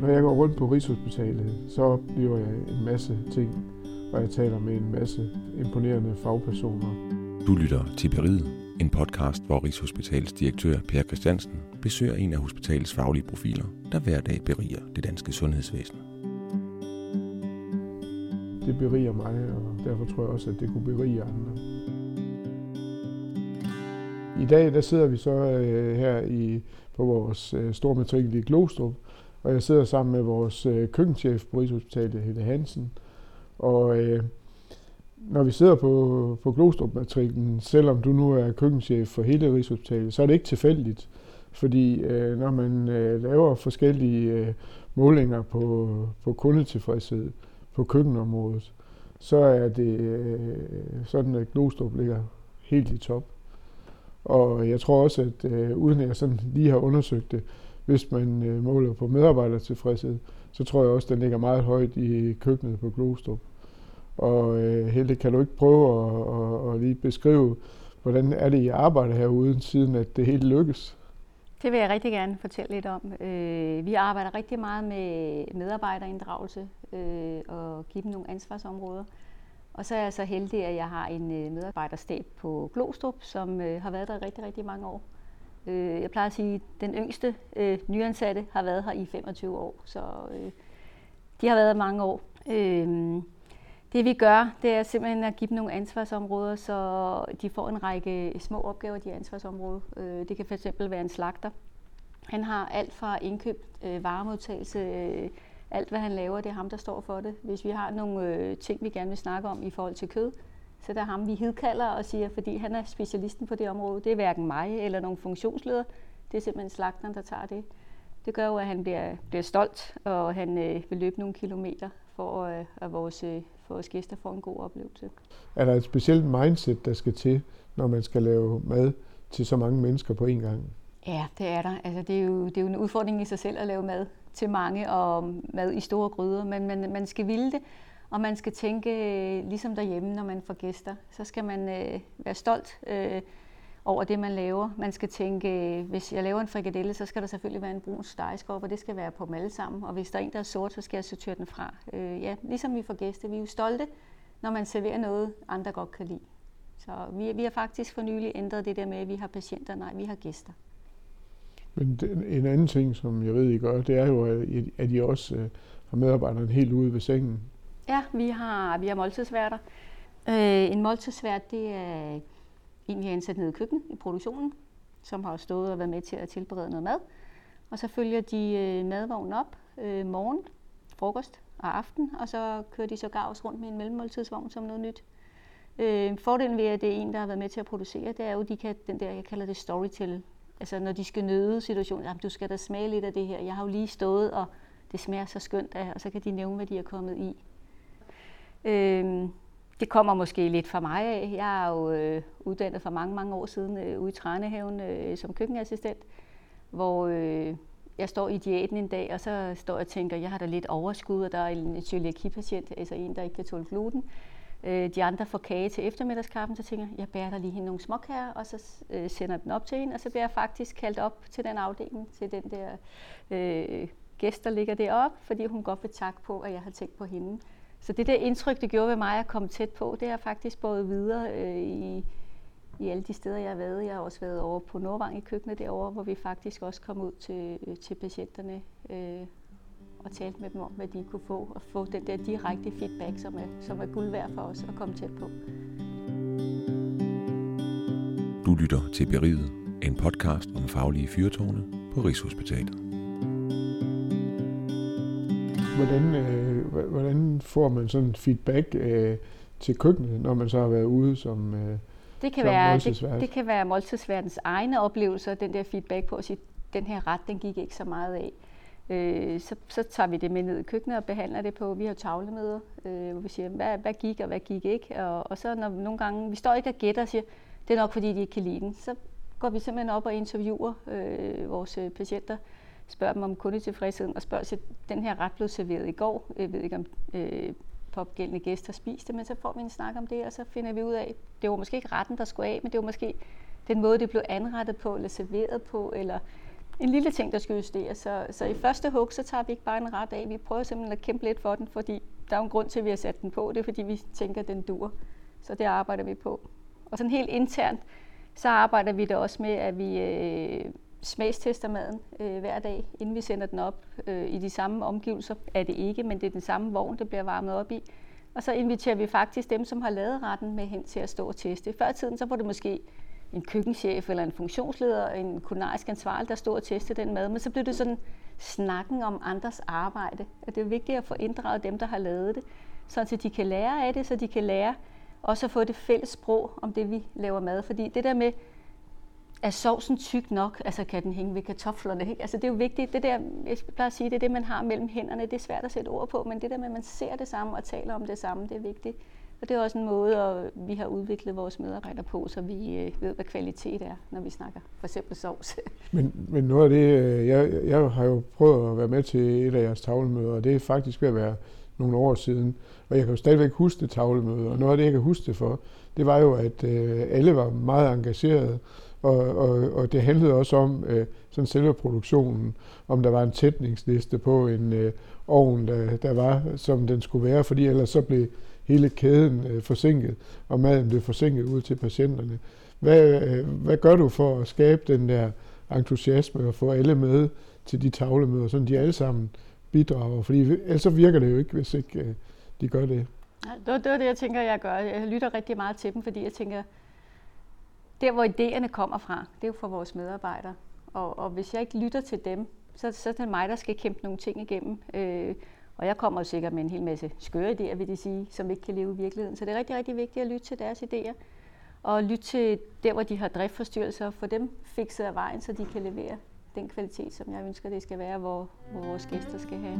Når jeg går rundt på Rigshospitalet, så oplever jeg en masse ting, og jeg taler med en masse imponerende fagpersoner. Du lytter til Beriget, en podcast, hvor Rigshospitalets direktør Per Christiansen besøger en af hospitalets faglige profiler, der hver dag beriger det danske sundhedsvæsen. Det beriger mig, og derfor tror jeg også, at det kunne berige andre. I dag der sidder vi så øh, her i, på vores øh, store matrikel i Glostrup, og jeg sidder sammen med vores øh, køkkenchef på Rigshospitalet, Helle Hansen. Og øh, når vi sidder på, på Glostrup-matriklen, selvom du nu er køkkenchef for hele Rigshospitalet, så er det ikke tilfældigt. Fordi øh, når man øh, laver forskellige øh, målinger på, på kundetilfredshed på køkkenområdet, så er det øh, sådan, at Glostrup ligger helt i top. Og jeg tror også, at øh, uden at jeg sådan lige har undersøgt det, hvis man øh, måler på medarbejdertilfredshed, så tror jeg også, den ligger meget højt i køkkenet på Glostrup. Og øh, Helle, kan du ikke prøve at, at, at lige beskrive, hvordan er det, I arbejder herude, siden at det helt lykkes? Det vil jeg rigtig gerne fortælle lidt om. Øh, vi arbejder rigtig meget med medarbejderinddragelse øh, og give dem nogle ansvarsområder. Og så er jeg så heldig, at jeg har en øh, medarbejderstab på Glostrup, som øh, har været der rigtig, rigtig mange år. Øh, jeg plejer at sige, at den yngste øh, nyansatte har været her i 25 år, så øh, de har været mange år. Øh, det vi gør, det er simpelthen at give dem nogle ansvarsområder, så de får en række små opgaver, de ansvarsområder. Øh, det kan fx være en slagter. Han har alt fra indkøb, øh, varemodtagelse, øh, alt hvad han laver, det er ham, der står for det. Hvis vi har nogle øh, ting, vi gerne vil snakke om i forhold til kød, så det er ham, vi hidkalder og siger, fordi han er specialisten på det område. Det er hverken mig eller nogen funktionsleder. Det er simpelthen slagteren, der tager det. Det gør jo, at han bliver, bliver stolt, og han øh, vil løbe nogle kilometer for, øh, at vores, øh, for vores gæster får en god oplevelse. Er der et specielt mindset, der skal til, når man skal lave mad til så mange mennesker på én gang? Ja, det er der. Altså, det, er jo, det er jo en udfordring i sig selv at lave mad til mange, og mad i store gryder, men man, man skal ville det. Og man skal tænke, øh, ligesom derhjemme, når man får gæster, så skal man øh, være stolt øh, over det, man laver. Man skal tænke, øh, hvis jeg laver en frikadelle, så skal der selvfølgelig være en brun stegeskov, og det skal være på dem alle sammen. Og hvis der er en, der er sort, så skal jeg sortere den fra. Øh, ja, ligesom vi får gæster. Vi er jo stolte, når man serverer noget, andre godt kan lide. Så vi, vi har faktisk for nylig ændret det der med, at vi har patienter, nej, vi har gæster. Men en anden ting, som jeg ved, I gør, det er jo, at I også øh, har medarbejderne helt ude ved sengen. Ja, vi har, vi har måltidsværter. Øh, en måltidsvært, det er en, vi har ansat nede i køkkenet i produktionen, som har stået og været med til at tilberede noget mad. Og så følger de øh, madvognen op øh, morgen, frokost og aften, og så kører de så gavs rundt med en mellemmåltidsvogn som noget nyt. Øh, fordelen ved, at det er en, der har været med til at producere, det er jo, de kan den der, jeg kalder det storytell. Altså når de skal nøde situationen, jamen du skal da smage lidt af det her. Jeg har jo lige stået, og det smager så skønt af, og så kan de nævne, hvad de er kommet i. Øh, det kommer måske lidt fra mig af. Jeg er jo øh, uddannet for mange, mange år siden øh, ude i Trænehaven øh, som køkkenassistent, hvor øh, jeg står i diæten en dag, og så står jeg og tænker, jeg har da lidt overskud, og der er en cøliaki-patient, altså en, der ikke kan tåle gluten. Øh, de andre får kage til eftermiddagskaffen, så tænker jeg, jeg bærer der lige hende nogle småkager, og så øh, sender den op til hende, og så bliver jeg faktisk kaldt op til den afdeling, til den der øh, gæst, der ligger deroppe, fordi hun godt vil takke på, at jeg har tænkt på hende. Så det der indtryk, det gjorde ved mig at komme tæt på, det har faktisk båret videre øh, i, i alle de steder, jeg har været. Jeg har også været over på Nordvang i køkkenet derovre, hvor vi faktisk også kom ud til, øh, til patienterne øh, og talte med dem om, hvad de kunne få, og få den der direkte feedback, som er, som er guld værd for os at komme tæt på. Du lytter til Beriget, en podcast om faglige fyrtårne på Rigshospitalet. Hvordan, øh, hvordan får man sådan feedback øh, til køkkenet, når man så har været ude som øh, det kan, være, det, det kan være måltidsværtens egne oplevelser, den der feedback på at sige, den her ret, den gik ikke så meget af. Øh, så, så tager vi det med ned i køkkenet og behandler det på, vi har tavlemøder, øh, hvor vi siger, hvad, hvad gik og hvad gik ikke. Og, og så når nogle gange, vi står ikke og gætter og siger, det er nok fordi, de ikke kan lide den. Så går vi simpelthen op og interviewer øh, vores øh, patienter, spørger dem om kundetilfredsheden og spørger, sig, den her ret blev serveret i går. Jeg ved ikke, om øh, pågældende gæster spiste men så får vi en snak om det, og så finder vi ud af, det var måske ikke retten, der skulle af, men det var måske den måde, det blev anrettet på, eller serveret på, eller en lille ting, der skal justeres. Så, så i første hug, så tager vi ikke bare en ret af. Vi prøver simpelthen at kæmpe lidt for den, fordi der er en grund til, at vi har sat den på. Det er, fordi vi tænker, at den dur. Så det arbejder vi på. Og sådan helt internt, så arbejder vi da også med, at vi øh, smagstester maden øh, hver dag, inden vi sender den op øh, i de samme omgivelser. Er det ikke, men det er den samme vogn, det bliver varmet op i. Og så inviterer vi faktisk dem, som har lavet retten med hen til at stå og teste. Før i tiden, så var det måske en køkkenchef eller en funktionsleder, en kulinarisk ansvarlig, der stod og testede den mad. Men så blev det sådan snakken om andres arbejde. Og det er vigtigt at få inddraget dem, der har lavet det, så de kan lære af det, så de kan lære også at få det fælles sprog om det, vi laver mad. Fordi det der med, er sovsen tyk nok? Altså kan den hænge ved kartoflerne? Ikke? Altså det er jo vigtigt. Det der, jeg plejer at sige, det er det, man har mellem hænderne. Det er svært at sætte ord på, men det der med, at man ser det samme og taler om det samme, det er vigtigt. Og det er også en måde, at vi har udviklet vores medarbejdere på, så vi øh, ved, hvad kvalitet er, når vi snakker for eksempel sovs. Men, men noget af det, øh, jeg, jeg har jo prøvet at være med til et af jeres tavlemøder, og det er faktisk ved at være nogle år siden. Og jeg kan jo stadigvæk huske det tavlemøde, og noget af det, jeg kan huske det for, det var jo, at øh, alle var meget engagerede, og, og, og det handlede også om øh, sådan selve produktionen, om der var en tætningsliste på en øh, ovn, der, der var, som den skulle være, fordi ellers så blev hele kæden øh, forsinket, og maden blev forsinket ud til patienterne. Hvad, øh, hvad gør du for at skabe den der entusiasme og få alle med til de tavlemøder, så de alle sammen bidrager? Fordi ellers så virker det jo ikke, hvis ikke øh, de gør det. Ja, det var det, jeg tænker, jeg gør. Jeg lytter rigtig meget til dem, fordi jeg tænker, der hvor idéerne kommer fra, det er jo fra vores medarbejdere. Og, og hvis jeg ikke lytter til dem, så, så er det mig, der skal kæmpe nogle ting igennem. Øh, og jeg kommer jo sikkert med en hel masse skøre idéer, vil de sige, som ikke kan leve i virkeligheden. Så det er rigtig, rigtig vigtigt at lytte til deres idéer. Og lytte til der, hvor de har driftforstyrrelser, få dem fikset af vejen, så de kan levere den kvalitet, som jeg ønsker, det skal være, hvor, hvor vores gæster skal have.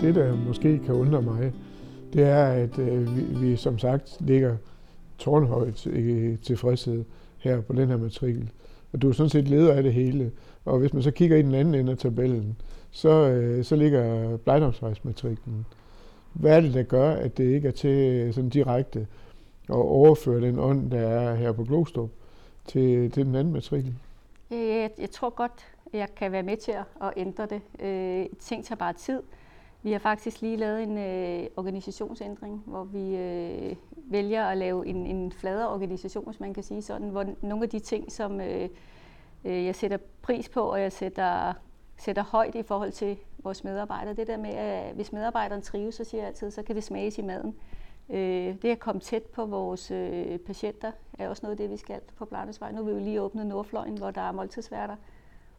Det, der måske kan undre mig, det er, at øh, vi, vi som sagt ligger tårnhøjt i tilfredshed her på den her matrikel. Og du er sådan set leder af det hele. Og hvis man så kigger i den anden ende af tabellen, så, øh, så ligger Blejdomsvejsmatriklen. Hvad er det, der gør, at det ikke er til øh, sådan direkte og overføre den ånd, der er her på Glostrup, til, til den anden matrikel? Øh, jeg, jeg tror godt, jeg kan være med til at ændre det. Øh, ting tager bare tid. Vi har faktisk lige lavet en øh, organisationsændring, hvor vi øh, vælger at lave en, en fladere organisation, hvis man kan sige sådan, hvor nogle af de ting, som øh, øh jeg sætter pris på, og jeg sætter, sætter højt i forhold til vores medarbejdere, det der med, at hvis medarbejderen trives, så siger jeg altid, så kan det smages i maden. Øh, det at komme tæt på vores øh, patienter er også noget af det, vi skal på Blarnesvej. Nu vil vi lige åbne Nordfløjen, hvor der er måltidsværter,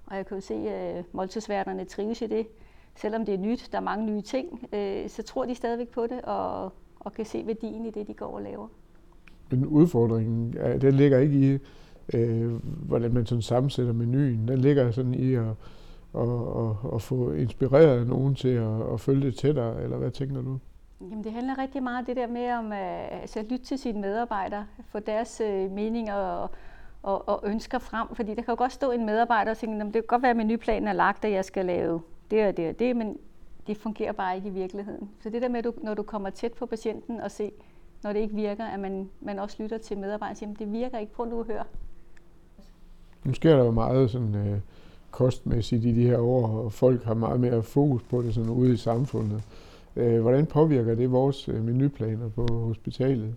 og jeg kan jo se, at måltidsværterne trives i det selvom det er nyt, der er mange nye ting, øh, så tror de stadigvæk på det og, og kan se værdien i det, de går og laver. Men udfordringen, øh, den ligger ikke i, øh, hvordan man sådan sammensætter menuen. Den ligger sådan i at, at, at, at få inspireret nogen til at, at følge det tættere, eller hvad tænker du? Jamen, det handler rigtig meget om det der med om, øh, altså, at lytte til sine medarbejdere, få deres øh, meninger og, og, og ønsker frem. Fordi der kan jo godt stå en medarbejder og tænke, det kan godt være, at menuplanen er lagt, at jeg skal lave det og det og det, men det fungerer bare ikke i virkeligheden. Så det der med, at du, når du kommer tæt på patienten og se, når det ikke virker, at man, man også lytter til medarbejderen og siger, det virker ikke, på nu at høre. Nu sker der jo meget sådan, øh, kostmæssigt i de her år, og folk har meget mere fokus på det sådan ude i samfundet. Øh, hvordan påvirker det vores øh, menuplaner på hospitalet?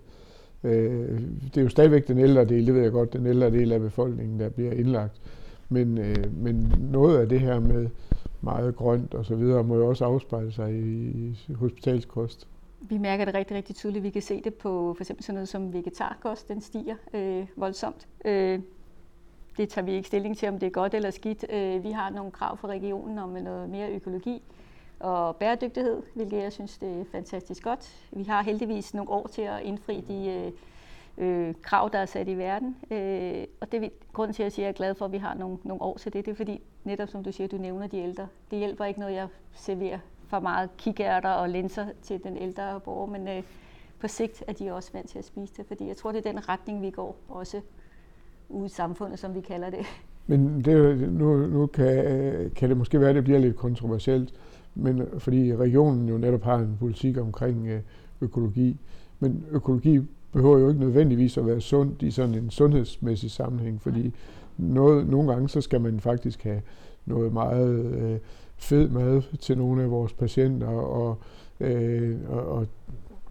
Øh, det er jo stadigvæk den ældre del, det ved jeg godt, den ældre del af befolkningen, der bliver indlagt. Men, øh, men noget af det her med meget grønt og så videre, må jo også afspejle sig i, i hospitalskost. Vi mærker det rigtig, rigtig tydeligt. Vi kan se det på for eksempel sådan noget som vegetarkost, den stiger øh, voldsomt. Øh, det tager vi ikke stilling til, om det er godt eller skidt. Øh, vi har nogle krav fra regionen om noget mere økologi og bæredygtighed, hvilket jeg synes det er fantastisk godt. Vi har heldigvis nogle år til at indfri de øh, øh krav, der er sat i verden. Øh, og det er grunden til, at jeg siger, at jeg er glad for, at vi har nogle, nogle år til det. Det er fordi, netop som du siger, du nævner de ældre. Det hjælper ikke noget, jeg serverer for meget kikærter og linser til den ældre borger, men øh, på sigt er de også vant til at spise det, fordi jeg tror, det er den retning, vi går også ude i samfundet, som vi kalder det. Men det, nu, nu kan, kan det måske være, at det bliver lidt kontroversielt, men fordi regionen jo netop har en politik omkring øh, økologi. Men økologi behøver jo ikke nødvendigvis at være sundt i sådan en sundhedsmæssig sammenhæng, fordi noget, nogle gange så skal man faktisk have noget meget øh, fed mad til nogle af vores patienter, og, øh, og, og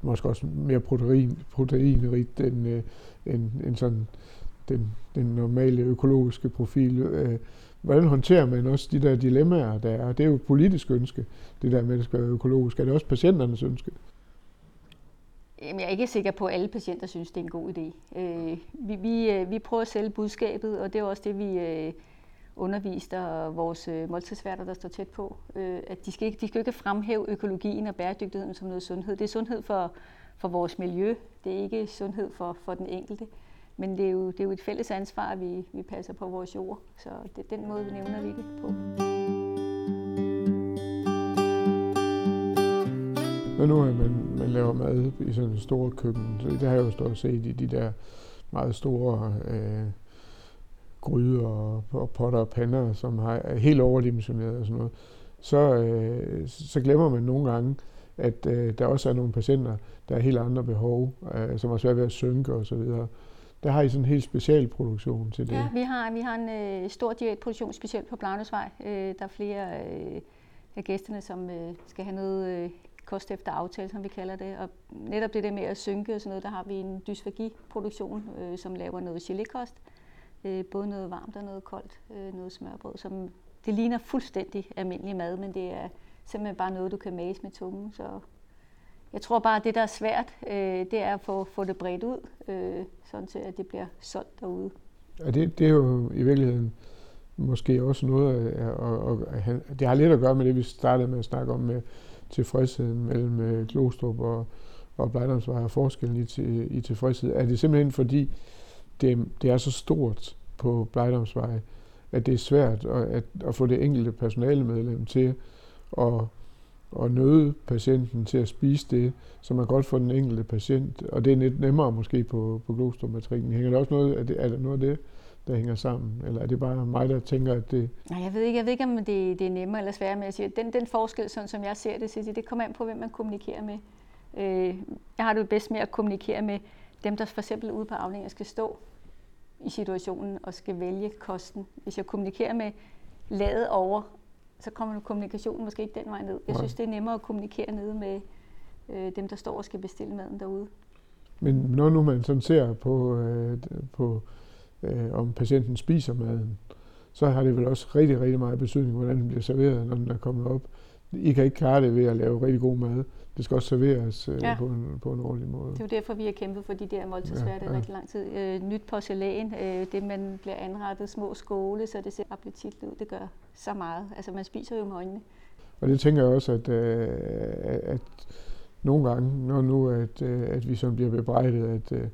måske også mere protein, proteinrigt end, øh, end, end sådan den, den normale økologiske profil. Øh, hvordan håndterer man også de der dilemmaer, der er? Det er jo et politisk ønske, det der med, at det skal være økologisk. Er det også patienternes ønske? Jamen, jeg er ikke sikker på, at alle patienter synes, det er en god idé. Øh, vi, vi, øh, vi prøver at sælge budskabet, og det er også det, vi øh, underviser vores øh, måltidsværter, der står tæt på. Øh, at de skal, ikke, de skal ikke fremhæve økologien og bæredygtigheden som noget sundhed. Det er sundhed for, for vores miljø. Det er ikke sundhed for, for den enkelte. Men det er jo, det er jo et fælles ansvar, at vi, vi passer på vores jord. Så det er den måde, vi nævner vi det på. Når nu er man, man laver mad i sådan en stor køkken, så det har jeg jo stået og set i de der meget store øh, gryder og, og potter og pander, som har, er helt overdimensioneret og sådan noget, så, øh, så glemmer man nogle gange, at øh, der også er nogle patienter, der har helt andre behov, øh, som har svært ved at synke og så videre. Der har I sådan en helt special produktion til det. Ja, vi har, vi har en øh, stor diætproduktion, specielt på Blagnesvej. Øh, der er flere øh, af gæsterne, som øh, skal have noget øh, kost efter aftale, som vi kalder det. Og netop det der med at synke og sådan noget, der har vi en dysfagiproduktion, øh, som laver noget gelékost. Øh, både noget varmt og noget koldt, øh, noget smørbrød, som det ligner fuldstændig almindelig mad, men det er simpelthen bare noget, du kan mase med tungen. Så jeg tror bare, at det, der er svært, øh, det er at få, få det bredt ud, øh, sådan til at det bliver solgt derude. Ja, det, det er jo i virkeligheden måske også noget, og, og, det har lidt at gøre med det, vi startede med at snakke om med tilfredsheden mellem Klostrup Glostrup og, og Blejdomsvej og forskellen i, til, i tilfredshed. Er det simpelthen fordi, det, det er så stort på Blejdomsvej, at det er svært at, at, at få det enkelte personalemedlem til at og nøde patienten til at spise det, som er godt for den enkelte patient. Og det er lidt nemmere måske på, på glostomatrikken. Hænger der også noget, er, det, er der noget af det, der hænger sammen? Eller er det bare mig, der tænker, at det... Nej, jeg ved ikke, jeg ved ikke om det, det er nemmere eller sværere, men jeg siger, den, den forskel, sådan som jeg ser det, siger, det kommer an på, hvem man kommunikerer med. Øh, jeg har det bedst med at kommunikere med dem, der for eksempel ude på afdelingen skal stå i situationen og skal vælge kosten. Hvis jeg kommunikerer med ladet over, så kommer kommunikationen måske ikke den vej ned. Jeg synes, det er nemmere at kommunikere nede med øh, dem, der står og skal bestille maden derude. Men når nu man sådan ser på, øh, på øh, om patienten spiser maden, så har det vel også rigtig, rigtig meget betydning, hvordan den bliver serveret, når den er kommet op. I kan ikke klare det ved at lave rigtig god mad. Det skal også serveres øh, ja. på, en, på en ordentlig måde. Det er jo derfor, vi har kæmpet for de der måltidsværter ja, ja. rigtig lang tid. Øh, nyt porcelæn, øh, det man bliver anrettet, små skåle, så det ser appetitligt ud. Det gør så meget. Altså man spiser jo med øjnene. Og det tænker jeg også, at, øh, at nogle gange, når nu at, øh, at vi sådan bliver bebrejdet, at, øh,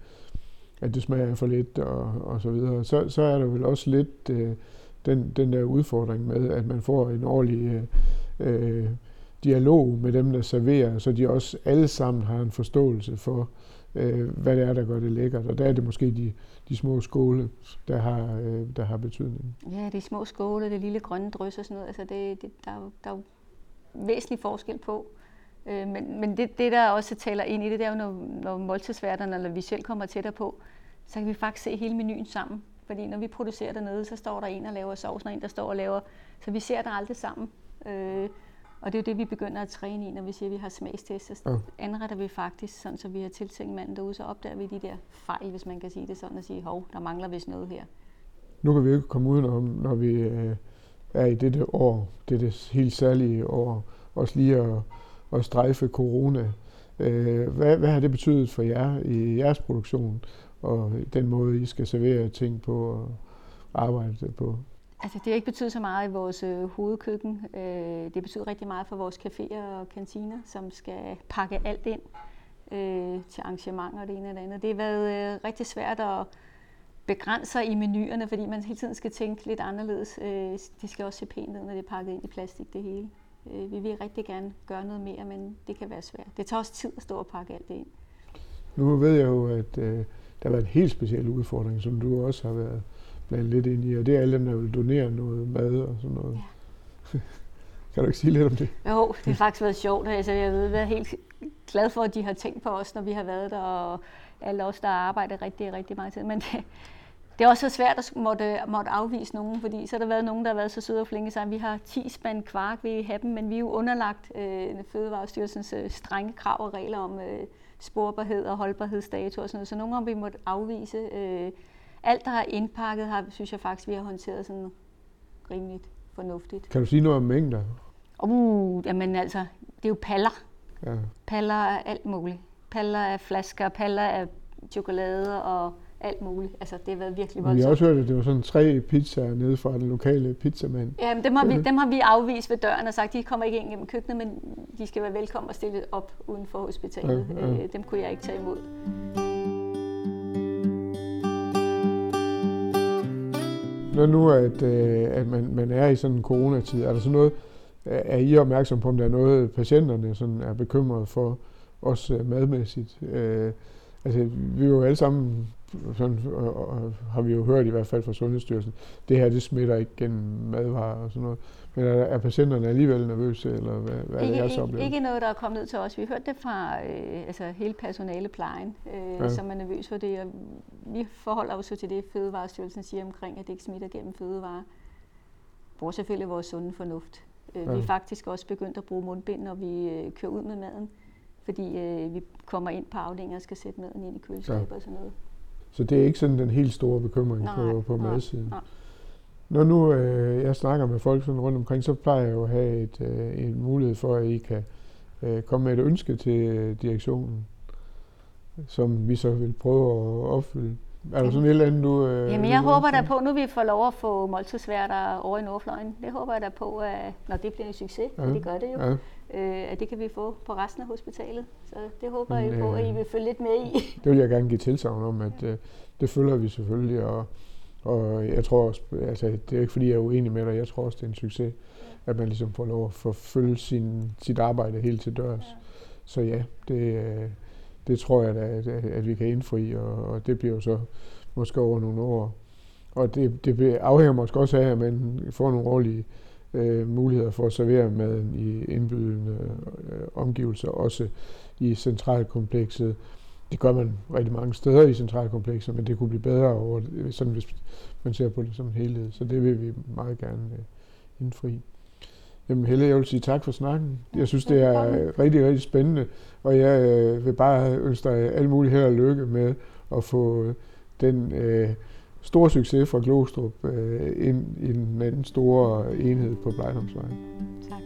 at det smager for lidt og, og så videre, så, så er der vel også lidt øh, den, den der udfordring med, at man får en ordentlig øh, øh dialog med dem, der serverer, så de også alle sammen har en forståelse for, øh, hvad det er, der gør det lækkert. Og der er det måske de, de små skåle, der har, øh, der har betydning. Ja, de små skåle, det lille grønne drys og sådan noget, altså det, det, der, der er jo væsentlig forskel på. Øh, men men det, det, der også taler ind i det, det er jo, når, når måltidsværterne, eller vi selv kommer tættere på, så kan vi faktisk se hele menuen sammen. Fordi når vi producerer dernede, så står der en, der laver sovsen, og en, der står og laver... Så vi ser det aldrig sammen. Øh, og det er jo det, vi begynder at træne i, når vi siger, at vi har smagstest. Så ja. anretter vi faktisk, sådan, så vi har tiltænkt manden derude, så opdager vi de der fejl, hvis man kan sige det sådan, og sige, hov, der mangler vist noget her. Nu kan vi ikke komme udenom, når vi øh, er i dette år, det er det helt særlige år, også lige at, at strejfe corona. Øh, hvad, hvad har det betydet for jer i jeres produktion, og den måde, I skal servere ting på og arbejde på? Altså, det har ikke betydet så meget i vores øh, hovedkøkken. Øh, det betyder rigtig meget for vores caféer og kantiner, som skal pakke alt ind øh, til arrangementer og det ene og det andet. Det har været øh, rigtig svært at begrænse sig i menuerne, fordi man hele tiden skal tænke lidt anderledes. Øh, det skal også se pænt ud, når det er pakket ind i plastik, det hele. Øh, vi vil rigtig gerne gøre noget mere, men det kan være svært. Det tager også tid at stå og pakke alt det ind. Nu ved jeg jo, at øh, der har været en helt speciel udfordring, som du også har været blande lidt ind i, og det er alle dem, der vil donere noget mad og sådan noget. Ja. kan du ikke sige lidt om det? Jo, det har faktisk været sjovt. Altså, jeg ved, jeg er helt glad for, at de har tænkt på os, når vi har været der. Og alle os, der arbejder rigtig, rigtig meget tid. Men det, det er også så svært at måtte, måtte afvise nogen, fordi så har der været nogen, der har været så søde og flinke sig. Vi har 10 spand kvark, vi have dem, men vi er jo underlagt øh, Fødevarestyrelsens øh, strenge krav og regler om øh, sporbarhed og holdbarhedsdato og sådan noget. Så nogle gange vi måtte afvise. Øh, alt, der er indpakket, har, synes jeg faktisk, vi har håndteret sådan rimeligt fornuftigt. Kan du sige noget om mængder? Uh, jamen altså, det er jo paller. Ja. Paller af alt muligt. Paller af flasker, paller af chokolade og alt muligt. Altså, det har været virkelig Men vi har voldsomt. også hørt, at det var sådan tre pizzaer nede fra den lokale pizzamand. Ja, men dem har, vi, dem har vi afvist ved døren og sagt, de kommer ikke ind gennem køkkenet, men de skal være velkommen og stille op uden for hospitalet. Ja, ja. Øh, dem kunne jeg ikke tage imod. Når nu, at, øh, at man, man er i sådan en coronatid, er der så noget, er I opmærksom på, om der er noget, patienterne sådan er bekymret for, også øh, madmæssigt? Øh, altså, vi er jo alle sammen, sådan, og, og, har vi jo hørt i hvert fald fra Sundhedsstyrelsen, det her, det smitter ikke gennem madvarer og sådan noget. Men er, er patienterne alligevel nervøse, eller hvad, hvad er Ikke, jeres ikke, oplevelse? ikke noget, der er kommet ned til os. Vi hørt det fra øh, altså hele personaleplejen, øh, Ja. som er nervøs for det. Og vi forholder os til det, Fødevarestyrelsen siger omkring, at det ikke smitter gennem fødevarer. Bruger selvfølgelig vores sunde fornuft. Øh, Ja. Vi er faktisk også begyndt at bruge mundbind, når vi øh, kører ud med maden. Fordi øh, vi kommer ind på afdelingen og skal sætte maden ind i køleskabet og sådan noget. Så det er ikke sådan den helt store bekymring Nej, på, på nej, madsiden? nej. Når nu øh, jeg snakker med folk sådan rundt omkring, så plejer jeg jo at have et, øh, en mulighed for, at I kan øh, komme med et ønske til øh, direktionen, som vi så vil prøve at opfylde. Er der sådan et eller andet, du... Øh, Jamen, jeg håber da på, nu vi får lov at få måltidsværter over i Nordfløjen. Det håber jeg da på, at når det bliver en succes, ja. Ja, det gør det jo, Ja, øh, at det kan vi få på resten af hospitalet. Så det håber Men, jeg på, at I øh, vil følge lidt med i. det vil jeg gerne give tilsavn om, at øh, det følger vi selvfølgelig, og, og jeg tror også, altså det er ikke fordi, jeg er uenig med dig, jeg tror også, det er en succes, at man ligesom får lov at forfølge sin, sit arbejde helt til dørs. Ja. Så ja, det, øh, det tror jeg da, at, at vi kan indfri, og, og det bliver jo så måske over nogle år. Og det, det afhænger måske også af, at man får nogle øh, muligheder for at servere maden i indbydende øh, omgivelser, også i centralkomplekset. Det gør man rigtig mange steder i centralkomplekset, men det kunne blive bedre over, sådan hvis man ser på det som en helhed. Så det vil vi meget gerne øh, indfri. Jamen Helle, jeg vil sige tak for snakken. Jeg synes, det er øh, rigtig, rigtig spændende, og jeg øh, vil bare ønske dig alt muligt held og lykke med at få øh, den øh, stor succes fra Glostrup øh, ind i den anden store enhed på Blejdomsvejen. Tak.